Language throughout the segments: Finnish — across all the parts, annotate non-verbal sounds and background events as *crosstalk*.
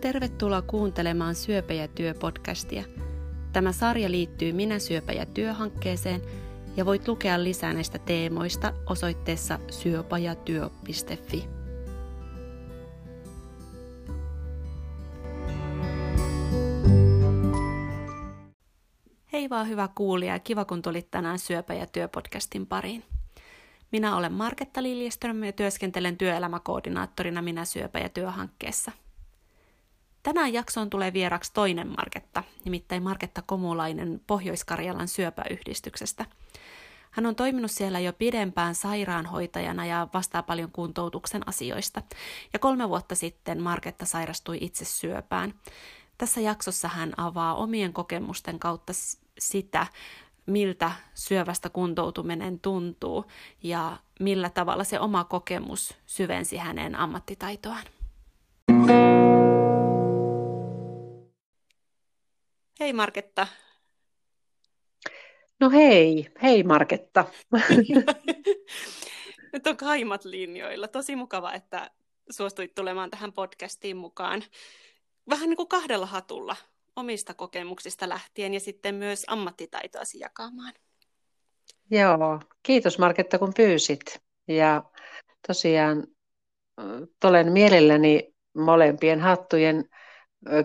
Tervetuloa kuuntelemaan Syöpä ja työ podcastia. Tämä sarja liittyy Minä syöpä ja työ-hankkeeseen ja voit lukea lisää näistä teemoista osoitteessa syöpäjatyö.fi. Hei vaan hyvä kuulija ja kiva kun tulit tänään Syöpä ja työ-podcastin pariin. Minä olen Marketta Liljeström ja työskentelen työelämäkoordinaattorina Minä syöpä ja työhankkeessa – Tänään jaksoon tulee vieraksi toinen Marketta, nimittäin Marketta Komulainen Pohjois-Karjalan syöpäyhdistyksestä. Hän on toiminut siellä jo pidempään sairaanhoitajana ja vastaa paljon kuntoutuksen asioista. Ja kolme vuotta sitten Marketta sairastui itse syöpään. Tässä jaksossa hän avaa omien kokemusten kautta sitä, miltä syövästä kuntoutuminen tuntuu ja millä tavalla se oma kokemus syvensi hänen ammattitaitoaan. Hei Marketta. No hei, hei Marketta. *laughs* Nyt on kaimat linjoilla. Tosi mukava, että suostuit tulemaan tähän podcastiin mukaan. Vähän niin kuin kahdella hatulla omista kokemuksista lähtien ja sitten myös ammattitaitoasi jakamaan. Joo, kiitos Marketta kun pyysit. Ja tosiaan olen mielelläni molempien hattujen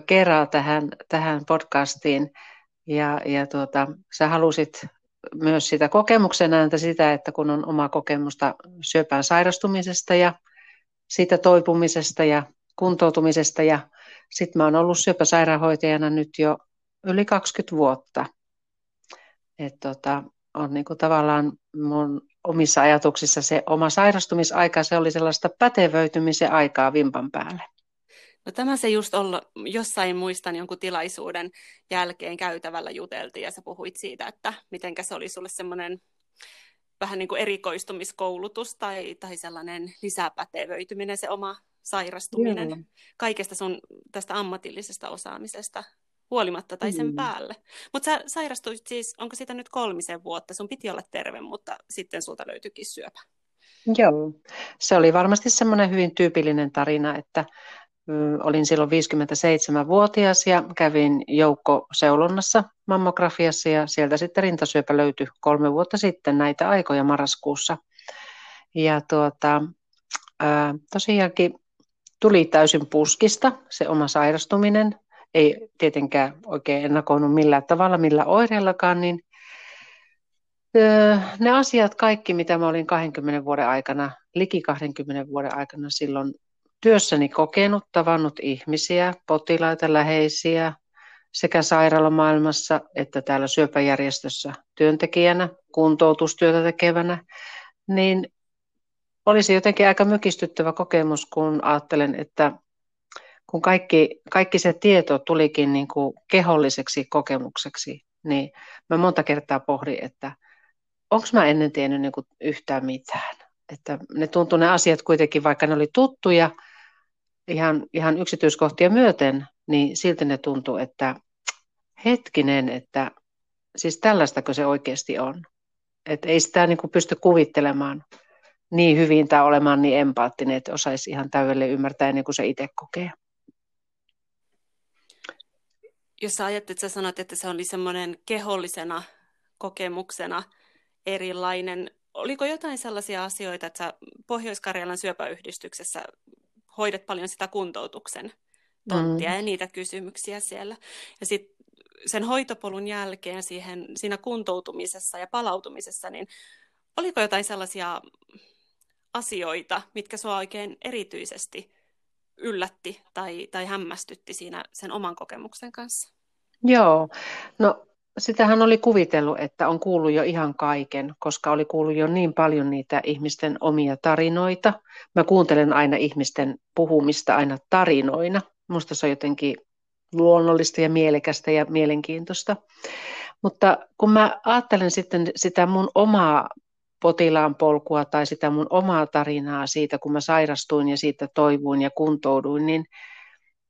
kerää tähän, tähän podcastiin. Ja, ja tuota, sä halusit myös sitä kokemuksen ääntä sitä, että kun on oma kokemusta syöpään sairastumisesta ja siitä toipumisesta ja kuntoutumisesta ja sitten mä oon ollut syöpäsairaanhoitajana nyt jo yli 20 vuotta. että tota, on niinku tavallaan mun omissa ajatuksissa se oma sairastumisaika, se oli sellaista pätevöitymisen aikaa vimpan päälle. No tämä se just olla, jossain muistan jonkun tilaisuuden jälkeen käytävällä juteltiin ja sä puhuit siitä, että miten se oli sulle semmoinen vähän niin kuin erikoistumiskoulutus tai, tai sellainen lisäpätevöityminen, se oma sairastuminen Joo. kaikesta sun tästä ammatillisesta osaamisesta huolimatta tai sen mm. päälle. Mutta sä sairastuit siis, onko sitä nyt kolmisen vuotta, sun piti olla terve, mutta sitten sulta löytyikin syöpä. Joo, se oli varmasti semmoinen hyvin tyypillinen tarina, että Olin silloin 57-vuotias ja kävin joukko seulonnassa mammografiassa ja sieltä sitten rintasyöpä löytyi kolme vuotta sitten näitä aikoja marraskuussa. Ja tuota, tosiaankin tuli täysin puskista se oma sairastuminen. Ei tietenkään oikein ennakoinut millään tavalla, millä oireillakaan, niin ne asiat kaikki, mitä mä olin 20 vuoden aikana, liki 20 vuoden aikana silloin työssäni kokenut, tavannut ihmisiä, potilaita, läheisiä sekä sairaalamaailmassa että täällä syöpäjärjestössä työntekijänä, kuntoutustyötä tekevänä, niin olisi jotenkin aika mykistyttävä kokemus, kun ajattelen, että kun kaikki, kaikki se tieto tulikin niin kuin keholliseksi kokemukseksi, niin mä monta kertaa pohdin, että onko mä ennen tiennyt niin kuin yhtään mitään. Että ne tuntui ne asiat kuitenkin, vaikka ne oli tuttuja, ihan, ihan yksityiskohtia myöten, niin silti ne tuntuu, että hetkinen, että siis tällaistako se oikeasti on. Että ei sitä niin kuin pysty kuvittelemaan niin hyvin tai olemaan niin empaattinen, että osaisi ihan täydelle ymmärtää ennen kuin se itse kokee. Jos sä ajattelet, sä sanoit, että se oli semmoinen kehollisena kokemuksena erilainen. Oliko jotain sellaisia asioita, että sä Pohjois-Karjalan syöpäyhdistyksessä hoidat paljon sitä kuntoutuksen tonttia mm. ja niitä kysymyksiä siellä. Ja sitten sen hoitopolun jälkeen siihen, siinä kuntoutumisessa ja palautumisessa, niin oliko jotain sellaisia asioita, mitkä sua oikein erityisesti yllätti tai, tai hämmästytti siinä sen oman kokemuksen kanssa? Joo, no sitähän oli kuvitellut, että on kuullut jo ihan kaiken, koska oli kuullut jo niin paljon niitä ihmisten omia tarinoita. Mä kuuntelen aina ihmisten puhumista aina tarinoina. Musta se on jotenkin luonnollista ja mielekästä ja mielenkiintoista. Mutta kun mä ajattelen sitten sitä mun omaa potilaan polkua tai sitä mun omaa tarinaa siitä, kun mä sairastuin ja siitä toivuin ja kuntouduin, niin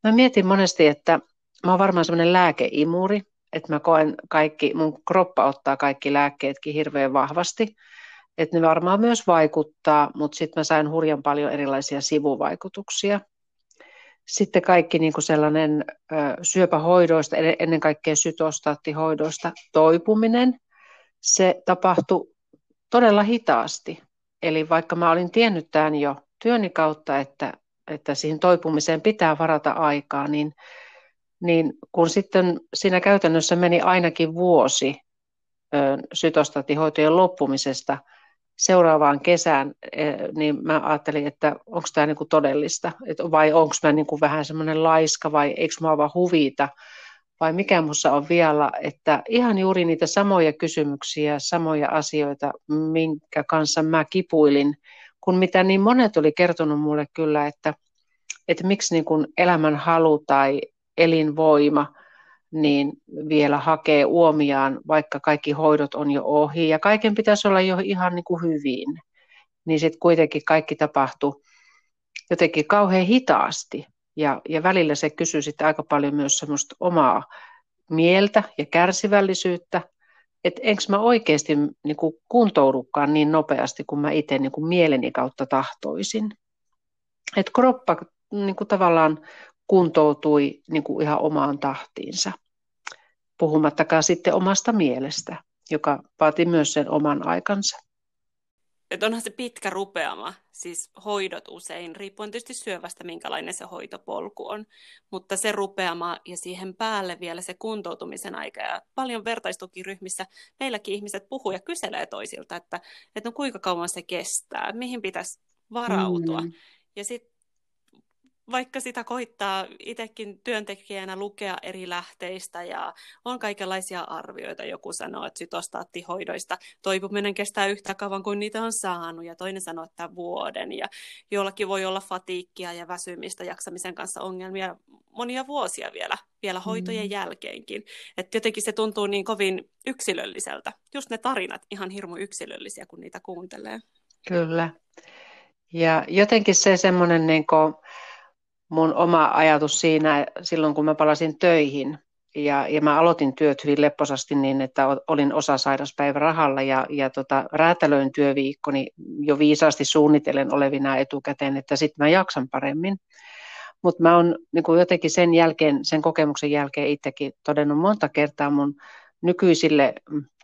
mä mietin monesti, että mä oon varmaan semmoinen lääkeimuri, että mä koen kaikki, mun kroppa ottaa kaikki lääkkeetkin hirveän vahvasti, että ne varmaan myös vaikuttaa, mutta sitten mä sain hurjan paljon erilaisia sivuvaikutuksia. sitten kaikki niin kuin sellainen syöpähoidoista, ennen kaikkea sytostaattihoidoista toipuminen, se tapahtui todella hitaasti. Eli vaikka mä olin tiennyt tämän jo työni kautta, että, että siihen toipumiseen pitää varata aikaa, niin, niin kun sitten siinä käytännössä meni ainakin vuosi sytostaattihoitojen loppumisesta – seuraavaan kesään, eh, niin mä ajattelin, että onko tämä niinku todellista, Et vai onko mä niinku vähän semmoinen laiska, vai eikö mä vaan huvita, vai mikä minussa on vielä, että ihan juuri niitä samoja kysymyksiä, samoja asioita, minkä kanssa mä kipuilin, kun mitä niin monet oli kertonut mulle kyllä, että, että miksi niin kuin elämän halu tai elinvoima – niin vielä hakee uomiaan, vaikka kaikki hoidot on jo ohi ja kaiken pitäisi olla jo ihan niin kuin hyvin. Niin sitten kuitenkin kaikki tapahtuu jotenkin kauhean hitaasti. Ja, ja välillä se kysyy sitten aika paljon myös semmoista omaa mieltä ja kärsivällisyyttä, että enkö mä oikeasti niin kuin kuntoudukaan niin nopeasti kuin mä itse niin kuin mieleni kautta tahtoisin. Että kroppa niin kuin tavallaan kuntoutui niin kuin ihan omaan tahtiinsa. Puhumattakaan sitten omasta mielestä, joka vaati myös sen oman aikansa. Et onhan se pitkä rupeama, siis hoidot usein, riippuen tietysti syövästä, minkälainen se hoitopolku on, mutta se rupeama ja siihen päälle vielä se kuntoutumisen aika ja paljon vertaistukiryhmissä meilläkin ihmiset puhuu ja kyselee toisilta, että, että no kuinka kauan se kestää, mihin pitäisi varautua. Mm. Ja sitten vaikka sitä koittaa itsekin työntekijänä lukea eri lähteistä ja on kaikenlaisia arvioita. Joku sanoo, että sytostaattihoidoista toipuminen kestää yhtä kauan kuin niitä on saanut ja toinen sanoo, että vuoden. Ja jollakin voi olla fatiikkia ja väsymistä, jaksamisen kanssa ongelmia monia vuosia vielä, vielä hoitojen mm. jälkeenkin. Että jotenkin se tuntuu niin kovin yksilölliseltä. Just ne tarinat ihan hirmu yksilöllisiä, kun niitä kuuntelee. Kyllä. Ja jotenkin se semmoinen niin kuin mun oma ajatus siinä silloin, kun mä palasin töihin. Ja, ja mä aloitin työt hyvin lepposasti niin, että olin osa sairauspäivärahalla ja, ja tota, räätälöin työviikkoni jo viisaasti suunnitellen olevina etukäteen, että sitten mä jaksan paremmin. Mutta mä oon niin jotenkin sen jälkeen, sen kokemuksen jälkeen itsekin todennut monta kertaa mun nykyisille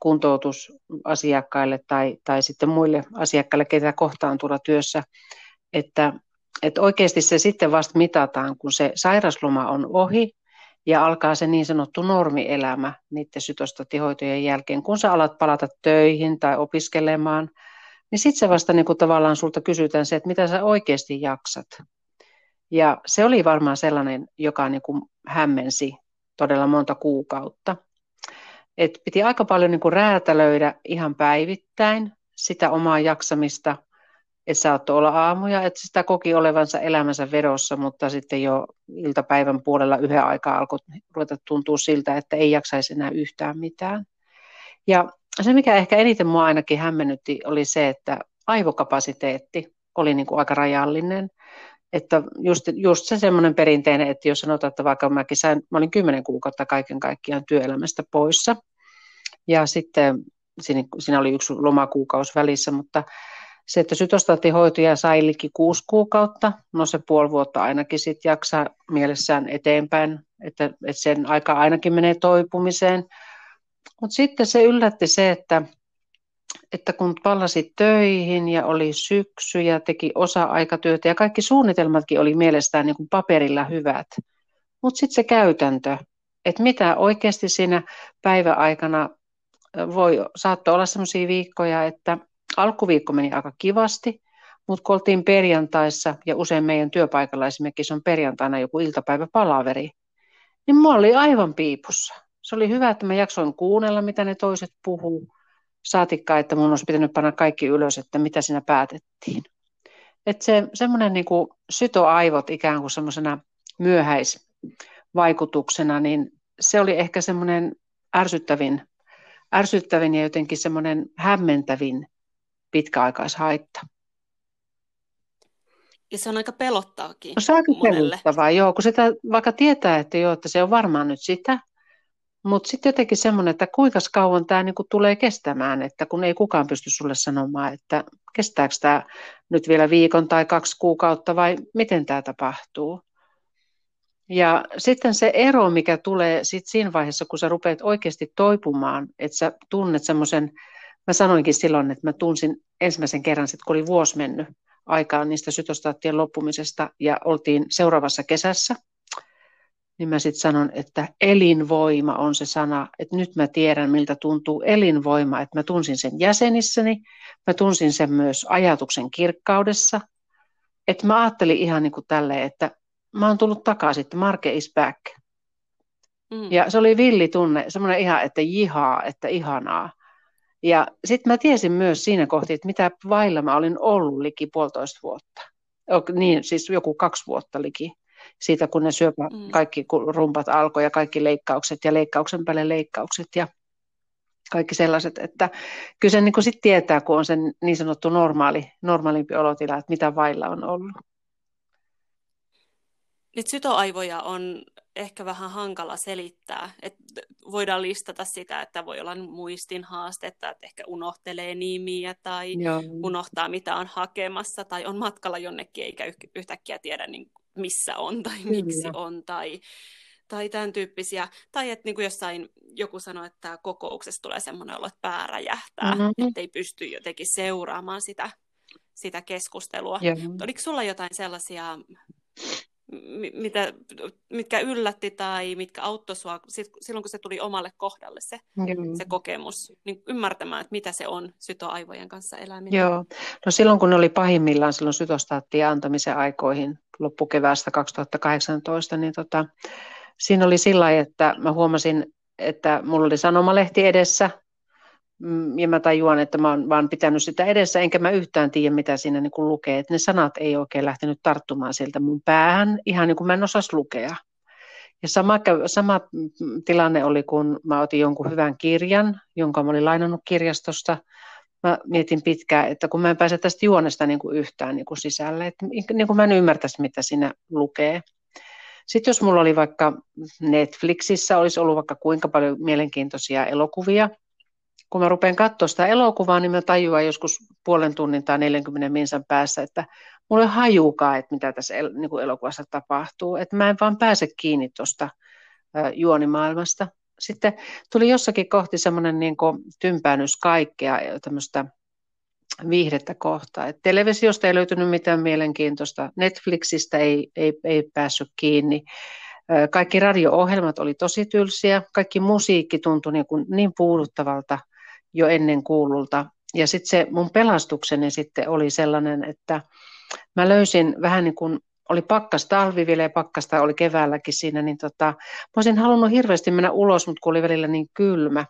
kuntoutusasiakkaille tai, tai sitten muille asiakkaille, ketä kohtaan tulla työssä, että että oikeasti se sitten vasta mitataan, kun se sairasloma on ohi ja alkaa se niin sanottu normielämä niiden sytostatihoitojen jälkeen. Kun sä alat palata töihin tai opiskelemaan, niin sitten se vasta niin tavallaan sulta kysytään se, että mitä sä oikeasti jaksat. Ja se oli varmaan sellainen, joka niin kuin hämmensi todella monta kuukautta. Et piti aika paljon niin kuin räätälöidä ihan päivittäin sitä omaa jaksamista – että saattoi olla aamuja, että sitä koki olevansa elämänsä vedossa, mutta sitten jo iltapäivän puolella yhden aikaa alkoi ruveta tuntua siltä, että ei jaksaisi enää yhtään mitään. Ja se, mikä ehkä eniten mua ainakin hämmennytti, oli se, että aivokapasiteetti oli niin kuin aika rajallinen. Että just, just se semmoinen perinteinen, että jos sanotaan, että vaikka mäkin sain, mä olin kymmenen kuukautta kaiken kaikkiaan työelämästä poissa, ja sitten siinä, siinä oli yksi lomakuukausi välissä, mutta se, että sytostaattihoitoja sai liki kuusi kuukautta, no se puoli vuotta ainakin sitten jaksaa mielessään eteenpäin, että, että sen aika ainakin menee toipumiseen. Mutta sitten se yllätti se, että, että kun palasi töihin ja oli syksy ja teki osa-aikatyötä ja kaikki suunnitelmatkin oli mielestään niin kuin paperilla hyvät, mutta sitten se käytäntö, että mitä oikeasti siinä päiväaikana voi, saattoi olla sellaisia viikkoja, että alkuviikko meni aika kivasti, mutta kun oltiin perjantaissa, ja usein meidän työpaikalla esimerkiksi on perjantaina joku iltapäiväpalaveri, niin mä oli aivan piipussa. Se oli hyvä, että mä jaksoin kuunnella, mitä ne toiset puhuu. Saatikka, että mun olisi pitänyt panna kaikki ylös, että mitä siinä päätettiin. Että se semmoinen niin sytoaivot ikään kuin semmoisena myöhäisvaikutuksena, niin se oli ehkä semmoinen ärsyttävin, ärsyttävin ja jotenkin semmoinen hämmentävin pitkäaikaishaitta. Ja se on aika pelottaakin no, se on aika pelottavaa, joo, kun sitä vaikka tietää, että joo, että se on varmaan nyt sitä, mutta sitten jotenkin semmoinen, että kuinka kauan tämä niinku tulee kestämään, että kun ei kukaan pysty sulle sanomaan, että kestääkö tämä nyt vielä viikon tai kaksi kuukautta vai miten tämä tapahtuu. Ja sitten se ero, mikä tulee sit siinä vaiheessa, kun sä rupeat oikeasti toipumaan, että sä tunnet semmoisen, mä sanoinkin silloin, että mä tunsin ensimmäisen kerran, sit, kun oli vuosi mennyt aikaan niistä sytostaattien loppumisesta ja oltiin seuraavassa kesässä, niin mä sitten sanon, että elinvoima on se sana, että nyt mä tiedän, miltä tuntuu elinvoima, että mä tunsin sen jäsenissäni, mä tunsin sen myös ajatuksen kirkkaudessa, että mä ajattelin ihan niin kuin tälleen, että mä oon tullut takaisin, että Marke is back. Mm. Ja se oli villi tunne, semmoinen ihan, että jihaa, että ihanaa. Ja sitten mä tiesin myös siinä kohti, että mitä vailla mä olin ollut liki puolitoista vuotta. Niin, siis joku kaksi vuotta liki siitä, kun ne syöpä mm. kaikki rumpat alkoi ja kaikki leikkaukset ja leikkauksen päälle leikkaukset ja kaikki sellaiset, että kyllä se niin sit tietää, kun on sen niin sanottu normaali, normaalimpi olotila, että mitä vailla on ollut. Nyt sytoaivoja on ehkä vähän hankala selittää. että voidaan listata sitä, että voi olla muistin haastetta, että ehkä unohtelee nimiä tai Joo. unohtaa mitä on hakemassa tai on matkalla jonnekin eikä yhtäkkiä tiedä niin missä on tai miksi Kyllä. on tai, tai tämän tyyppisiä. Tai että niin kuin jossain joku sanoi, että kokouksessa tulee semmoinen olo, että pää räjähtää, mm-hmm. että ei pysty jotenkin seuraamaan sitä, sitä keskustelua. Oliko sulla jotain sellaisia mitä, mitkä yllätti tai mitkä auttoi sinua silloin, kun se tuli omalle kohdalle se, mm. se kokemus, niin ymmärtämään, että mitä se on sytoaivojen kanssa eläminen. Joo, no silloin kun ne oli pahimmillaan silloin sytostaattien antamisen aikoihin loppukeväästä 2018, niin tota, siinä oli sillä että mä huomasin, että mulla oli sanomalehti edessä, ja mä tajuan, että mä oon vaan pitänyt sitä edessä, enkä mä yhtään tiedä, mitä siinä niin kuin lukee. Että ne sanat ei oikein lähtenyt tarttumaan sieltä mun päähän, ihan niin kuin mä en osas lukea. Ja sama, sama tilanne oli, kun mä otin jonkun hyvän kirjan, jonka mä olin lainannut kirjastosta. Mä mietin pitkään, että kun mä en pääse tästä juonesta niin kuin yhtään niin kuin sisälle, että niin kuin mä en ymmärtäisi, mitä siinä lukee. Sitten jos mulla oli vaikka Netflixissä, olisi ollut vaikka kuinka paljon mielenkiintoisia elokuvia, kun mä rupean katsoa sitä elokuvaa, niin mä tajuan joskus puolen tunnin tai 40 minsan päässä, että mulla ei hajukaan, että mitä tässä el- niin elokuvassa tapahtuu. Että mä en vaan pääse kiinni tuosta juonimaailmasta. Sitten tuli jossakin kohti semmoinen niin tympäännys kaikkea tämmöistä viihdettä kohtaan. Et televisiosta ei löytynyt mitään mielenkiintoista, Netflixistä ei, ei, ei päässyt kiinni. Kaikki radio-ohjelmat oli tosi tylsiä, kaikki musiikki tuntui niin, kuin niin puuduttavalta – jo ennen kuululta. Ja sitten se mun pelastukseni sitten oli sellainen, että mä löysin vähän niin kuin, oli pakkas talvi vielä ja pakkasta oli keväälläkin siinä, niin tota, mä olisin halunnut hirveästi mennä ulos, mutta kun oli välillä niin kylmä.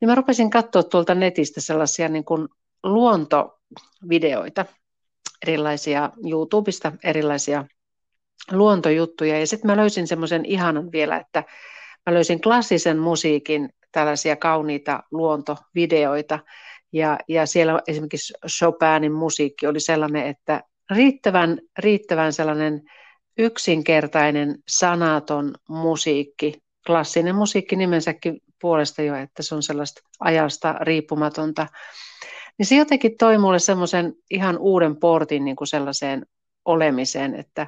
Niin mä rupesin katsoa tuolta netistä sellaisia niin kuin luontovideoita, erilaisia YouTubesta, erilaisia luontojuttuja. Ja sitten mä löysin semmoisen ihanan vielä, että mä löysin klassisen musiikin tällaisia kauniita luontovideoita. Ja, ja siellä esimerkiksi Chopinin musiikki oli sellainen, että riittävän, riittävän sellainen yksinkertainen, sanaton musiikki, klassinen musiikki nimensäkin puolesta jo, että se on sellaista ajasta riippumatonta, niin se jotenkin toi mulle semmoisen ihan uuden portin niin kuin sellaiseen olemiseen, että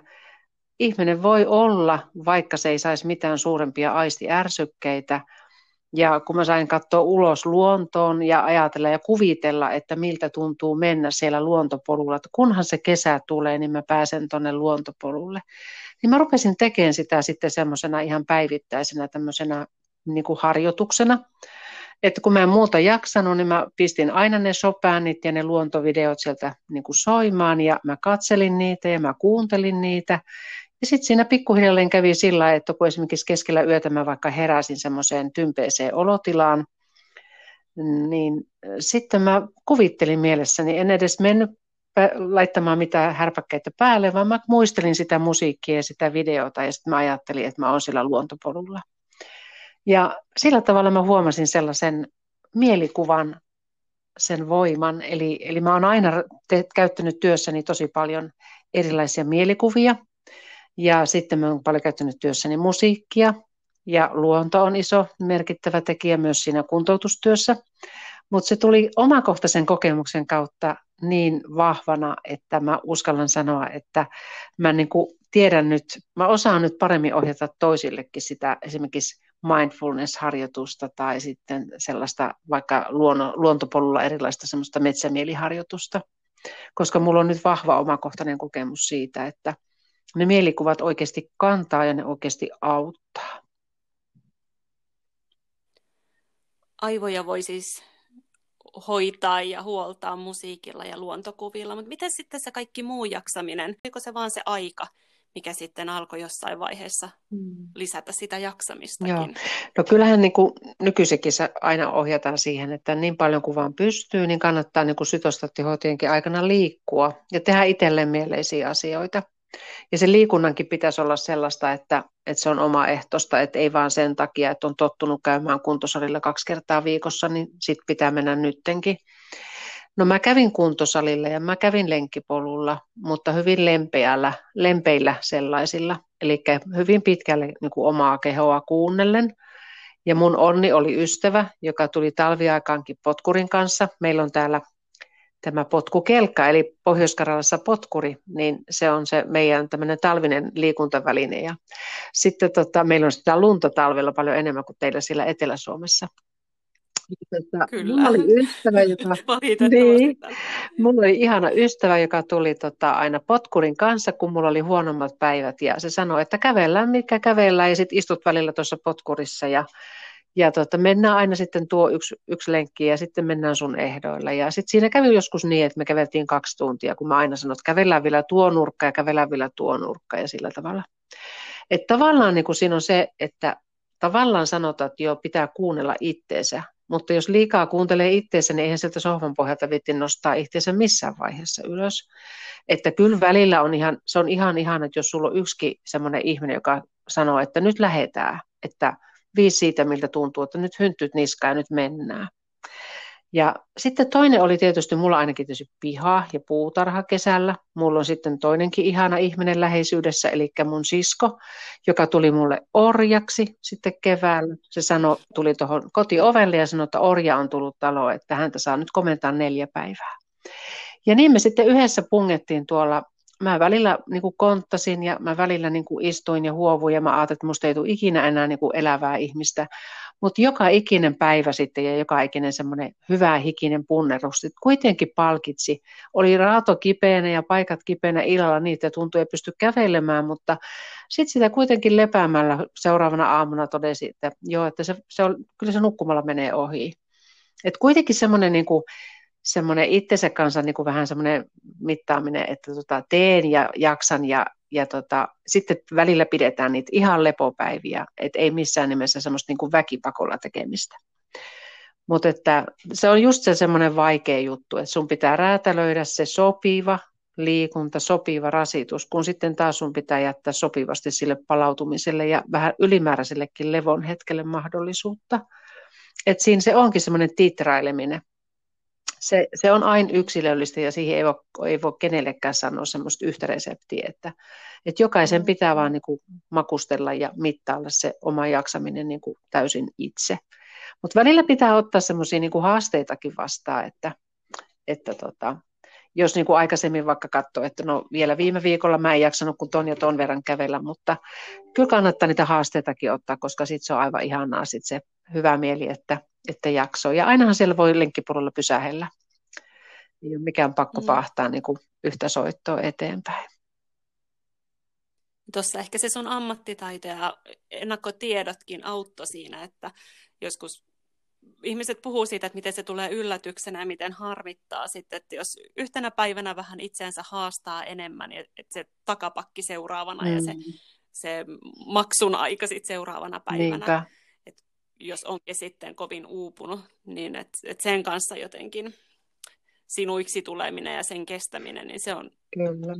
ihminen voi olla, vaikka se ei saisi mitään suurempia aistiärsykkeitä, ja kun mä sain katsoa ulos luontoon ja ajatella ja kuvitella, että miltä tuntuu mennä siellä luontopolulla, että kunhan se kesä tulee, niin mä pääsen tuonne luontopolulle. Niin mä rupesin tekemään sitä sitten semmoisena ihan päivittäisenä tämmöisenä niin kuin harjoituksena. Että kun mä en muuta jaksanut, niin mä pistin aina ne sopäänit ja ne luontovideot sieltä niin kuin soimaan ja mä katselin niitä ja mä kuuntelin niitä. Ja sitten siinä pikkuhiljalleen kävi sillä, että kun esimerkiksi keskellä yötä mä vaikka heräsin semmoiseen tympeeseen olotilaan, niin sitten mä kuvittelin mielessäni, en edes mennyt laittamaan mitään härpäkkeitä päälle, vaan mä muistelin sitä musiikkia ja sitä videota ja sitten mä ajattelin, että mä oon sillä luontopolulla. Ja sillä tavalla mä huomasin sellaisen mielikuvan, sen voiman. Eli, eli mä oon aina te- käyttänyt työssäni tosi paljon erilaisia mielikuvia – ja sitten mä olen paljon käyttänyt työssäni musiikkia ja luonto on iso merkittävä tekijä myös siinä kuntoutustyössä. Mutta se tuli omakohtaisen kokemuksen kautta niin vahvana, että mä uskallan sanoa, että mä niin kuin tiedän nyt, mä osaan nyt paremmin ohjata toisillekin sitä esimerkiksi mindfulness-harjoitusta tai sitten sellaista vaikka luonno, luontopolulla erilaista semmoista metsämieliharjoitusta, koska mulla on nyt vahva omakohtainen kokemus siitä, että ne mielikuvat oikeasti kantaa ja ne oikeasti auttaa. Aivoja voi siis hoitaa ja huoltaa musiikilla ja luontokuvilla, mutta miten sitten se kaikki muu jaksaminen, oliko se vaan se aika, mikä sitten alkoi jossain vaiheessa mm. lisätä sitä jaksamistakin? Joo. No kyllähän niin kuin nykyisinkin aina ohjataan siihen, että niin paljon kuin vaan pystyy, niin kannattaa niin kuin sytostattihoitojenkin aikana liikkua ja tehdä itselleen mieleisiä asioita. Ja se liikunnankin pitäisi olla sellaista, että, että se on omaehtoista, että ei vaan sen takia, että on tottunut käymään kuntosalilla kaksi kertaa viikossa, niin sitten pitää mennä nyttenkin. No mä kävin kuntosalilla ja mä kävin lenkkipolulla, mutta hyvin lempeällä, lempeillä sellaisilla, eli hyvin pitkälle niin kuin omaa kehoa kuunnellen. Ja mun onni oli ystävä, joka tuli talviaikaankin potkurin kanssa. Meillä on täällä tämä potkukelkka, eli Pohjois-Karjalassa potkuri, niin se on se meidän tämmöinen talvinen liikuntaväline. Ja sitten tota, meillä on sitä lunta talvella paljon enemmän kuin teillä siellä Etelä-Suomessa. Tota, Kyllä. Mulla oli ystävä, joka... *laughs* niin, mulla oli ihana ystävä, joka tuli tota, aina potkurin kanssa, kun mulla oli huonommat päivät. Ja se sanoi, että kävellään, mikä kävellään, ja sitten istut välillä tuossa potkurissa. Ja ja tota, mennään aina sitten tuo yksi, yksi lenkki ja sitten mennään sun ehdoilla. Ja sitten siinä kävi joskus niin, että me käveltiin kaksi tuntia, kun mä aina sanoin, että kävellään vielä tuo nurkka ja kävellään vielä tuo nurkka ja sillä tavalla. Että tavallaan niin kuin siinä on se, että tavallaan sanotaan, että joo, pitää kuunnella itteensä, mutta jos liikaa kuuntelee itteensä, niin eihän sieltä sohvan pohjalta vitti nostaa itseensä missään vaiheessa ylös. Että kyllä välillä on ihan, se on ihan ihana, että jos sulla on yksi semmoinen ihminen, joka sanoo, että nyt lähetään, että viisi siitä, miltä tuntuu, että nyt hynttyt niskaan ja nyt mennään. Ja sitten toinen oli tietysti, mulla ainakin tietysti piha ja puutarha kesällä. Mulla on sitten toinenkin ihana ihminen läheisyydessä, eli mun sisko, joka tuli mulle orjaksi sitten keväällä. Se sanoi, tuli tuohon kotiovelle ja sanoi, että orja on tullut taloon, että häntä saa nyt komentaa neljä päivää. Ja niin me sitten yhdessä pungettiin tuolla mä välillä niin kuin konttasin ja mä välillä niin kuin istuin ja huovuin ja mä ajattelin, että musta ei tule ikinä enää niin kuin elävää ihmistä. Mutta joka ikinen päivä sitten ja joka ikinen semmoinen hyvä hikinen punnerus kuitenkin palkitsi. Oli raato kipeänä ja paikat kipeänä illalla, niitä tuntui ei pysty kävelemään, mutta sitten sitä kuitenkin lepäämällä seuraavana aamuna todesi, että joo, että se, se on, kyllä se nukkumalla menee ohi. Et kuitenkin semmoinen niin kuin, semmoinen itsensä kanssa niin kuin vähän semmoinen mittaaminen, että tota, teen ja jaksan ja, ja tota, sitten välillä pidetään niitä ihan lepopäiviä, että ei missään nimessä semmoista niin kuin väkipakolla tekemistä. Mutta että se on just se semmoinen vaikea juttu, että sun pitää räätälöidä se sopiva liikunta, sopiva rasitus, kun sitten taas sun pitää jättää sopivasti sille palautumiselle ja vähän ylimääräisellekin levon hetkelle mahdollisuutta. Et siinä se onkin semmoinen titraileminen se, se on aina yksilöllistä ja siihen ei voi, ei voi kenellekään sanoa semmoista yhtä reseptiä, että, että jokaisen pitää vaan niin kuin makustella ja mittailla se oma jaksaminen niin kuin täysin itse. Mutta välillä pitää ottaa semmoisia niin haasteitakin vastaan, että, että tota, jos niin kuin aikaisemmin vaikka katsoo, että no vielä viime viikolla mä en jaksanut kuin ton ja ton verran kävellä, mutta kyllä kannattaa niitä haasteitakin ottaa, koska sitten se on aivan ihanaa sit se hyvä mieli, että, että jaksoi. Ja ainahan siellä voi lenkkipolulla pysähellä. Ei ole mikään pakko mm. pahtaa niin kuin yhtä soittoa eteenpäin. Tuossa ehkä se sun ammattitaito ja ennakkotiedotkin auttoi siinä, että joskus ihmiset puhuu siitä, että miten se tulee yllätyksenä ja miten harmittaa sitten, että jos yhtenä päivänä vähän itseensä haastaa enemmän, että se takapakki seuraavana mm. ja se, mm. se maksun aika sitten seuraavana päivänä. Niinpä jos onkin sitten kovin uupunut, niin että et sen kanssa jotenkin sinuiksi tuleminen ja sen kestäminen, niin se on, Kyllä.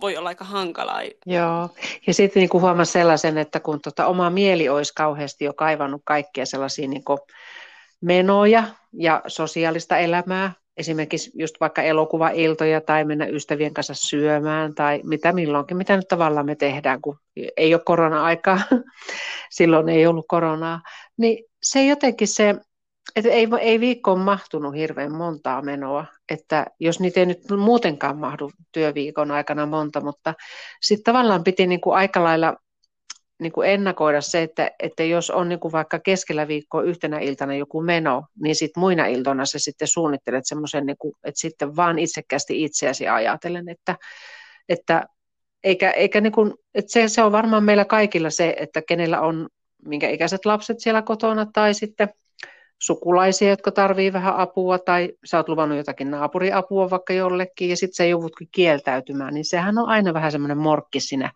voi olla aika hankalaa. Joo, ja sitten niin huomasi sellaisen, että kun tota oma mieli olisi kauheasti jo kaivannut kaikkia sellaisia niin menoja ja sosiaalista elämää, esimerkiksi just vaikka elokuvailtoja tai mennä ystävien kanssa syömään tai mitä milloinkin, mitä nyt tavallaan me tehdään, kun ei ole korona-aikaa, *laughs* silloin ei ollut koronaa, niin se jotenkin se, että ei, ei viikkoon mahtunut hirveän montaa menoa, että jos niitä ei nyt muutenkaan mahdu työviikon aikana monta, mutta sitten tavallaan piti niin kuin aika lailla niin kuin ennakoida se, että, että jos on niin kuin vaikka keskellä viikkoa yhtenä iltana joku meno, niin sitten muina iltoina se sitten suunnittelet semmoisen, niin kuin, että sitten vaan itsekästi itseäsi ajatellen, että, että eikä, eikä niin kuin, että se, se on varmaan meillä kaikilla se, että kenellä on minkä ikäiset lapset siellä kotona tai sitten sukulaisia, jotka tarvii vähän apua tai sä oot luvannut jotakin naapuriapua vaikka jollekin ja sitten sä joudutkin kieltäytymään, niin sehän on aina vähän semmoinen morkki siinä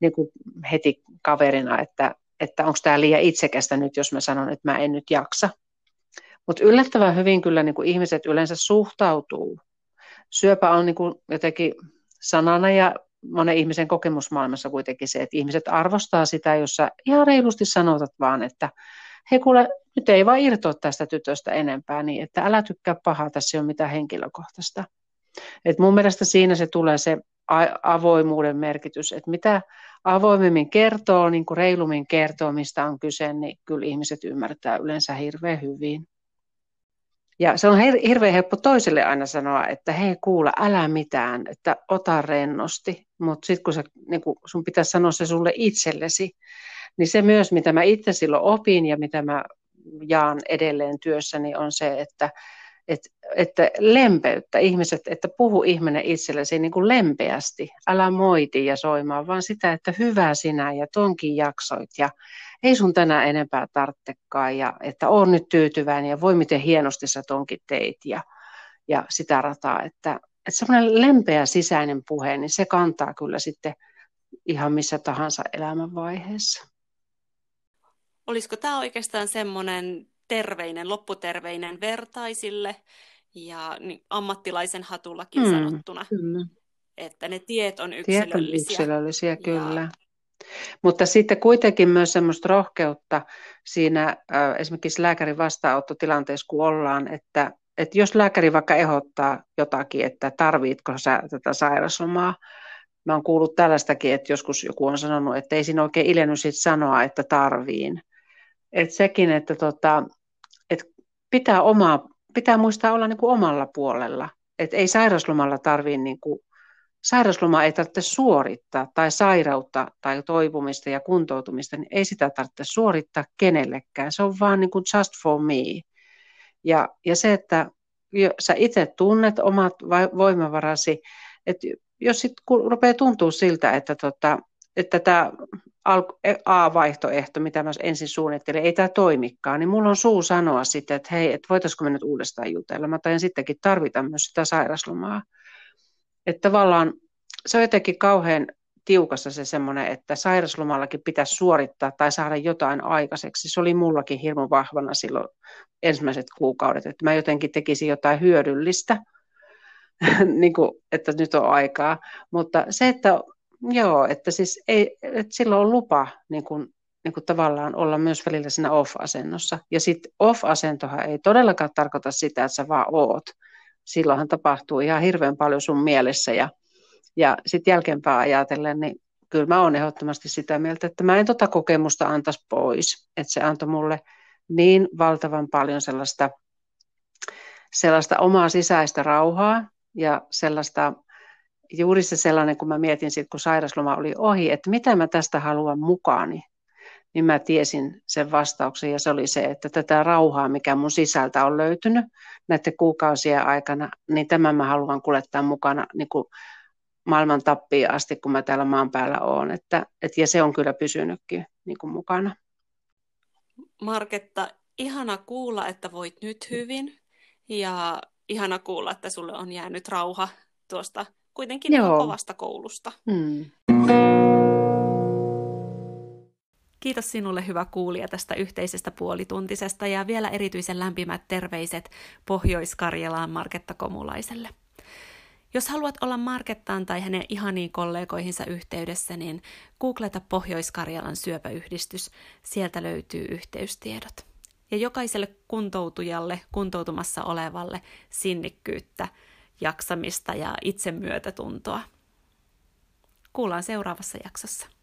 niin kuin heti kaverina, että, että onko tämä liian itsekästä nyt, jos mä sanon, että mä en nyt jaksa. Mutta yllättävän hyvin kyllä niin kuin ihmiset yleensä suhtautuu. Syöpä on niin kuin jotenkin sanana ja monen ihmisen kokemusmaailmassa kuitenkin se, että ihmiset arvostaa sitä, jossa ihan reilusti sanotat vaan, että he kuule, nyt ei vaan irtoa tästä tytöstä enempää, niin että älä tykkää pahaa, tässä ei ole mitään henkilökohtaista. Et mun mielestä siinä se tulee se avoimuuden merkitys, että mitä avoimemmin kertoo, niin kuin reilummin kertoo, mistä on kyse, niin kyllä ihmiset ymmärtää yleensä hirveän hyvin. Ja se on hirveän helppo toiselle aina sanoa, että hei kuule, älä mitään, että ota rennosti. Mutta sitten kun sä, niin kun sun pitäisi sanoa se sulle itsellesi, niin se myös, mitä mä itse silloin opin ja mitä mä jaan edelleen työssäni, on se, että, että, että lempeyttä ihmiset, että puhu ihminen itsellesi niin kuin lempeästi, älä moiti ja soimaa, vaan sitä, että hyvä sinä ja tonkin jaksoit ja ei sun tänään enempää tarttekaan ja että on nyt tyytyväinen ja voi miten hienosti sä tonkin teit ja, ja sitä rataa, että, että semmoinen lempeä sisäinen puhe, niin se kantaa kyllä sitten ihan missä tahansa elämänvaiheessa. Olisiko tämä oikeastaan semmoinen terveinen, lopputerveinen vertaisille ja niin ammattilaisen hatullakin mm, sanottuna, kyllä. että ne tiet on yksilöllisiä. Tiet on yksilöllisiä, kyllä. Ja... Mutta sitten kuitenkin myös semmoista rohkeutta siinä äh, esimerkiksi lääkärin vastaanottotilanteessa, kun ollaan, että, että jos lääkäri vaikka ehdottaa jotakin, että tarvitko sä tätä sairaslomaa, mä oon kuullut tällaistakin, että joskus joku on sanonut, että ei siinä oikein iljennyt sit sanoa, että tarviin. Et sekin, että tota, et pitää, omaa, pitää muistaa olla niin kuin omalla puolella. Et ei sairaslomalla tarvitse, niin kuin, sairasloma ei tarvitse suorittaa, tai sairautta tai toipumista ja kuntoutumista, niin ei sitä tarvitse suorittaa kenellekään. Se on vaan niin kuin just for me. Ja, ja se, että sä itse tunnet omat voimavarasi, että jos sitten rupeaa tuntua siltä, että, tota, että tämä A-vaihtoehto, mitä mä ensin suunnittelin, ei tämä toimikaan, niin mulla on suu sanoa sitten, että hei, että voitaisiko me nyt uudestaan jutella. Mä tain sittenkin tarvita myös sitä sairaslomaa. Että tavallaan se on jotenkin kauhean tiukassa se semmoinen, että sairaslomallakin pitäisi suorittaa tai saada jotain aikaiseksi. Se oli mullakin hirmu vahvana silloin ensimmäiset kuukaudet, että mä jotenkin tekisin jotain hyödyllistä, *laughs* niin kuin, että nyt on aikaa. Mutta se, että Joo, että siis ei, että silloin on lupa niin kuin, niin kuin tavallaan olla myös välillä siinä off-asennossa. Ja sitten off-asentohan ei todellakaan tarkoita sitä, että sä vaan oot. Silloinhan tapahtuu ihan hirveän paljon sun mielessä ja, ja sitten jälkeenpäin ajatellen, niin kyllä mä oon ehdottomasti sitä mieltä, että mä en tota kokemusta antaisi pois. Että se antoi mulle niin valtavan paljon sellaista, sellaista omaa sisäistä rauhaa ja sellaista juuri se sellainen, kun mä mietin sitten, kun sairasloma oli ohi, että mitä mä tästä haluan mukaani, niin mä tiesin sen vastauksen ja se oli se, että tätä rauhaa, mikä mun sisältä on löytynyt näiden kuukausien aikana, niin tämän mä haluan kuljettaa mukana niin kuin maailman tappiin asti, kun mä täällä maan päällä oon. Että, et, ja se on kyllä pysynytkin niin kuin mukana. Marketta, ihana kuulla, että voit nyt hyvin ja ihana kuulla, että sulle on jäänyt rauha tuosta kuitenkin Joo. kovasta koulusta. Mm. Kiitos sinulle hyvä kuulija tästä yhteisestä puolituntisesta ja vielä erityisen lämpimät terveiset Pohjois-Karjalaan Marketta Komulaiselle. Jos haluat olla Markettaan tai hänen ihaniin kollegoihinsa yhteydessä, niin googleta Pohjois-Karjalan syöpäyhdistys. Sieltä löytyy yhteystiedot. Ja jokaiselle kuntoutujalle, kuntoutumassa olevalle sinnikkyyttä – jaksamista ja itsemyötätuntoa. Kuullaan seuraavassa jaksossa.